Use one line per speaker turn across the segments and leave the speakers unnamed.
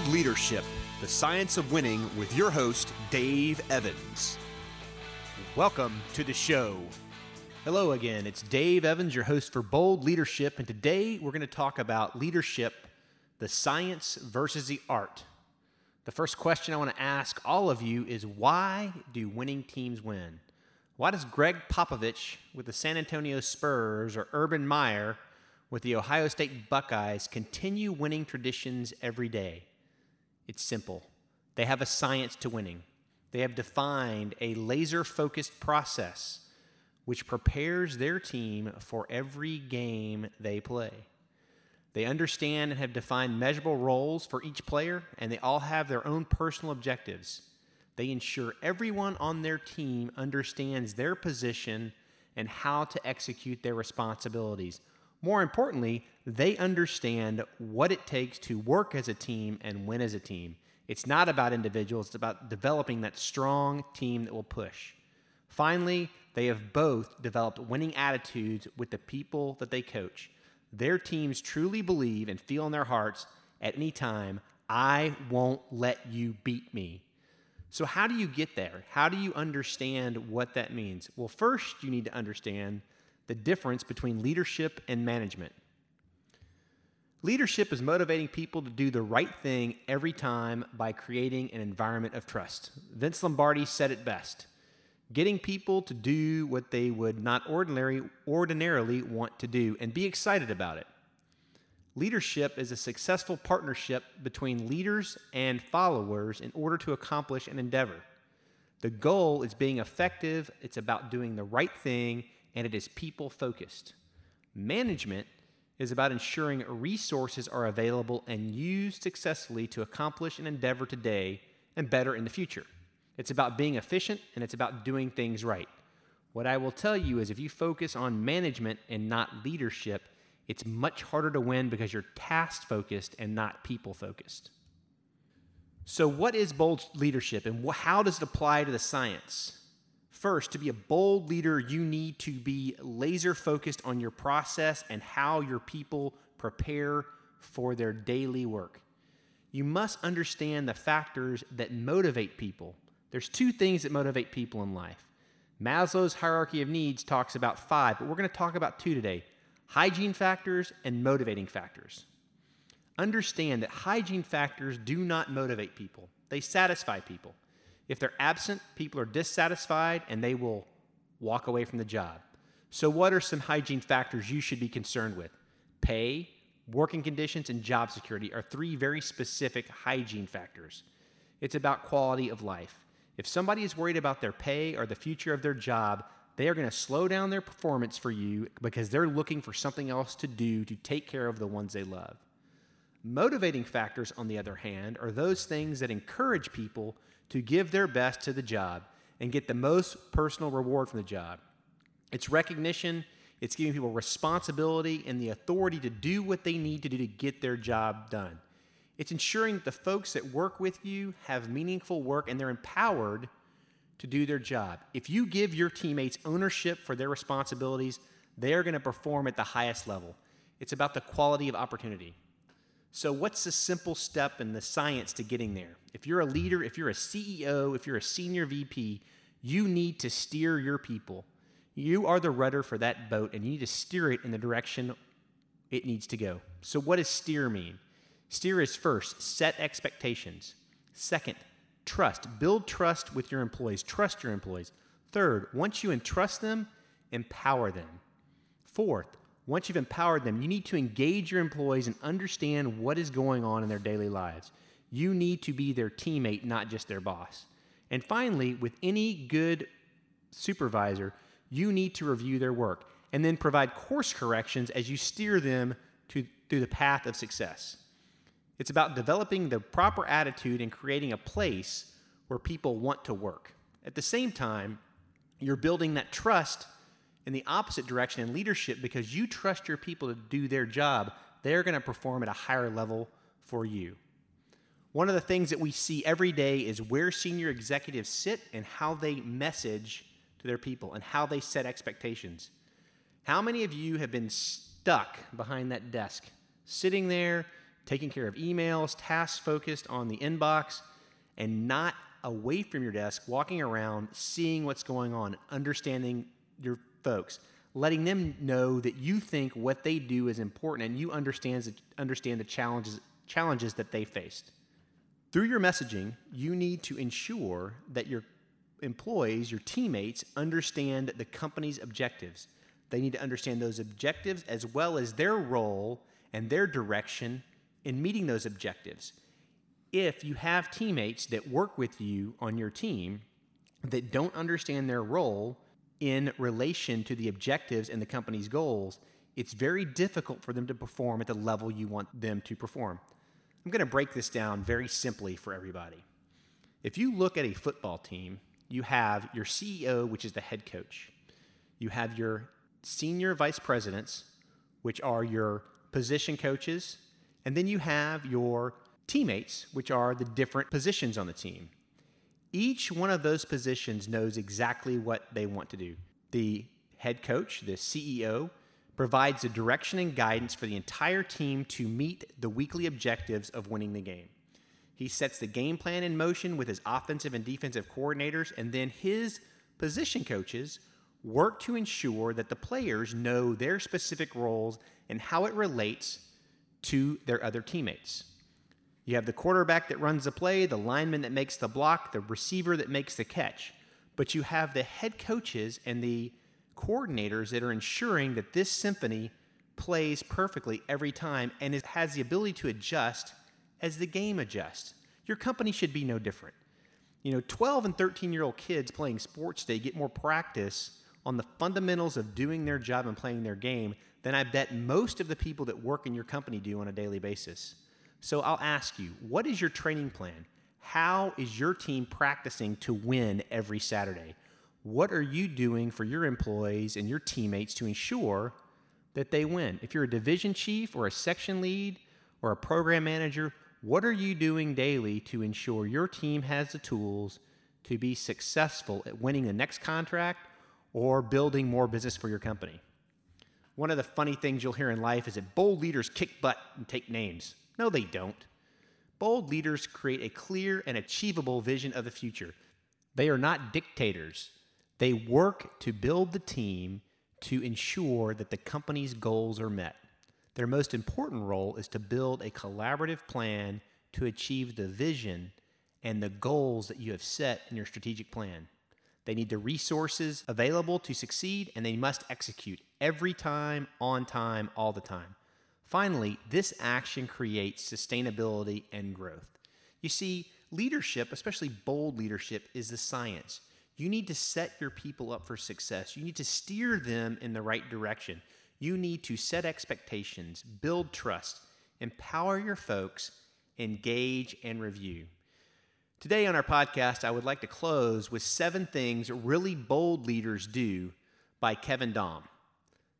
Bold Leadership The Science of Winning with your host, Dave Evans.
Welcome to the show. Hello again. It's Dave Evans, your host for Bold Leadership, and today we're going to talk about leadership, the science versus the art. The first question I want to ask all of you is why do winning teams win? Why does Gregg Popovich with the San Antonio Spurs or Urban Meyer with the Ohio State Buckeyes continue winning traditions every day? It's simple. They have a science to winning. They have defined a laser focused process which prepares their team for every game they play. They understand and have defined measurable roles for each player, and they all have their own personal objectives. They ensure everyone on their team understands their position and how to execute their responsibilities. More importantly, they understand what it takes to work as a team and win as a team. It's not about individuals, it's about developing that strong team that will push. Finally, they have both developed winning attitudes with the people that they coach. Their teams truly believe and feel in their hearts at any time, I won't let you beat me. So, how do you get there? How do you understand what that means? Well, first, you need to understand the difference between leadership and management. Leadership is motivating people to do the right thing every time by creating an environment of trust. Vince Lombardi said it best getting people to do what they would not ordinarily, ordinarily want to do and be excited about it. Leadership is a successful partnership between leaders and followers in order to accomplish an endeavor. The goal is being effective, it's about doing the right thing, and it is people focused. Management is about ensuring resources are available and used successfully to accomplish an endeavor today and better in the future. It's about being efficient and it's about doing things right. What I will tell you is if you focus on management and not leadership, it's much harder to win because you're task focused and not people focused. So, what is bold leadership and how does it apply to the science? First, to be a bold leader, you need to be laser focused on your process and how your people prepare for their daily work. You must understand the factors that motivate people there's two things that motivate people in life. Maslow's hierarchy of needs talks about five, but we're going to talk about two today hygiene factors and motivating factors. Understand that hygiene factors do not motivate people, they satisfy people. If they're absent, people are dissatisfied and they will walk away from the job. So, what are some hygiene factors you should be concerned with? Pay, working conditions, and job security are three very specific hygiene factors. It's about quality of life. If somebody is worried about their pay or the future of their job, they are going to slow down their performance for you because they're looking for something else to do to take care of the ones they love. Motivating factors, on the other hand, are those things that encourage people to give their best to the job and get the most personal reward from the job. It's recognition, it's giving people responsibility and the authority to do what they need to do to get their job done. It's ensuring that the folks that work with you have meaningful work and they're empowered to do their job. If you give your teammates ownership for their responsibilities, they are going to perform at the highest level. It's about the quality of opportunity. So, what's the simple step in the science to getting there? If you're a leader, if you're a CEO, if you're a senior VP, you need to steer your people. You are the rudder for that boat, and you need to steer it in the direction it needs to go. So, what does steer mean? Steer is first, set expectations. Second, trust. Build trust with your employees. Trust your employees. Third, once you entrust them, empower them. Fourth, once you've empowered them, you need to engage your employees and understand what is going on in their daily lives. You need to be their teammate, not just their boss. And finally, with any good supervisor, you need to review their work and then provide course corrections as you steer them to, through the path of success. It's about developing the proper attitude and creating a place where people want to work. At the same time, you're building that trust in the opposite direction in leadership because you trust your people to do their job. They're going to perform at a higher level for you. One of the things that we see every day is where senior executives sit and how they message to their people and how they set expectations. How many of you have been stuck behind that desk, sitting there taking care of emails, tasks focused on the inbox, and not away from your desk, walking around, seeing what's going on, understanding your folks, letting them know that you think what they do is important and you understands, understand the challenges, challenges that they faced. Through your messaging, you need to ensure that your employees, your teammates, understand the company's objectives. They need to understand those objectives as well as their role and their direction in meeting those objectives. If you have teammates that work with you on your team that don't understand their role in relation to the objectives and the company's goals, it's very difficult for them to perform at the level you want them to perform. I'm going to break this down very simply for everybody. If you look at a football team, you have your CEO, which is the head coach. You have your senior vice presidents, which are your position coaches, and then you have your teammates, which are the different positions on the team. Each one of those positions knows exactly what they want to do. The head coach, the CEO, provides the direction and guidance for the entire team to meet the weekly objectives of winning the game. He sets the game plan in motion with his offensive and defensive coordinators, and then his position coaches work to ensure that the players know their specific roles and how it relates to their other teammates. You have the quarterback that runs the play, the lineman that makes the block, the receiver that makes the catch. But you have the head coaches and the coordinators that are ensuring that this symphony plays perfectly every time and it has the ability to adjust as the game adjusts. Your company should be no different. You know, 12 and 13 year old kids playing sports day get more practice on the fundamentals of doing their job and playing their game than I bet most of the people that work in your company do on a daily basis. So I'll ask you, what is your training plan? How is your team practicing to win every Saturday? What are you doing for your employees and your teammates to ensure that they win? If you're a division chief or a section lead or a program manager, what are you doing daily to ensure your team has the tools to be successful at winning the next contract or building more business for your company? One of the funny things you'll hear in life is that bold leaders kick butt and take names. No, they don't. Bold leaders create a clear and achievable vision of the future. They are not dictators. They work to build the team to ensure that the company's goals are met. Their most important role is to build a collaborative plan to achieve the vision and the goals that you have set in your strategic plan. They need the resources available to succeed, and they must execute every time, on time, all the time. Finally, this action creates sustainability and growth. You see, leadership, especially bold leadership, is the science. You need to set your people up for success. You need to steer them in the right direction. You need to set expectations, build trust, empower your folks, engage, and review. Today on our podcast, I would like to close with seven things really bold leaders do by Kevin Daum.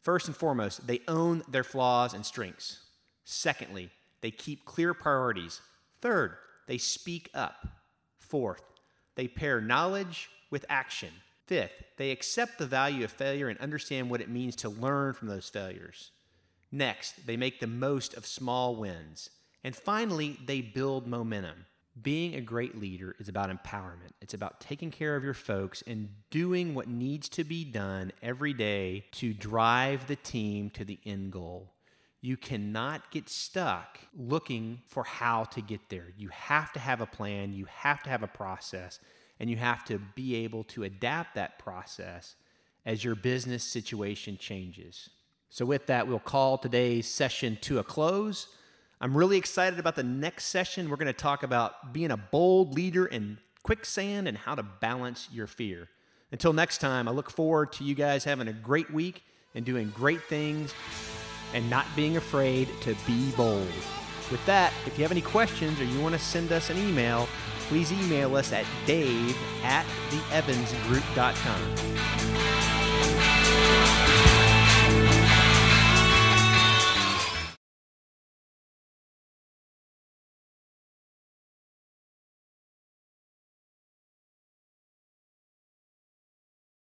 First and foremost, they own their flaws and strengths. Secondly, they keep clear priorities. Third, they speak up. Fourth, they pair knowledge with action. Fifth, they accept the value of failure and understand what it means to learn from those failures. Next, they make the most of small wins. And finally, they build momentum. Being a great leader is about empowerment. It's about taking care of your folks and doing what needs to be done every day to drive the team to the end goal. You cannot get stuck looking for how to get there. You have to have a plan, you have to have a process, and you have to be able to adapt that process as your business situation changes. So, with that, we'll call today's session to a close. I'm really excited about the next session. We're going to talk about being a bold leader in quicksand and how to balance your fear. Until next time, I look forward to you guys having a great week and doing great things and not being afraid to be bold. With that, if you have any questions or you want to send us an email, please email us at dave at theevansgroup.com.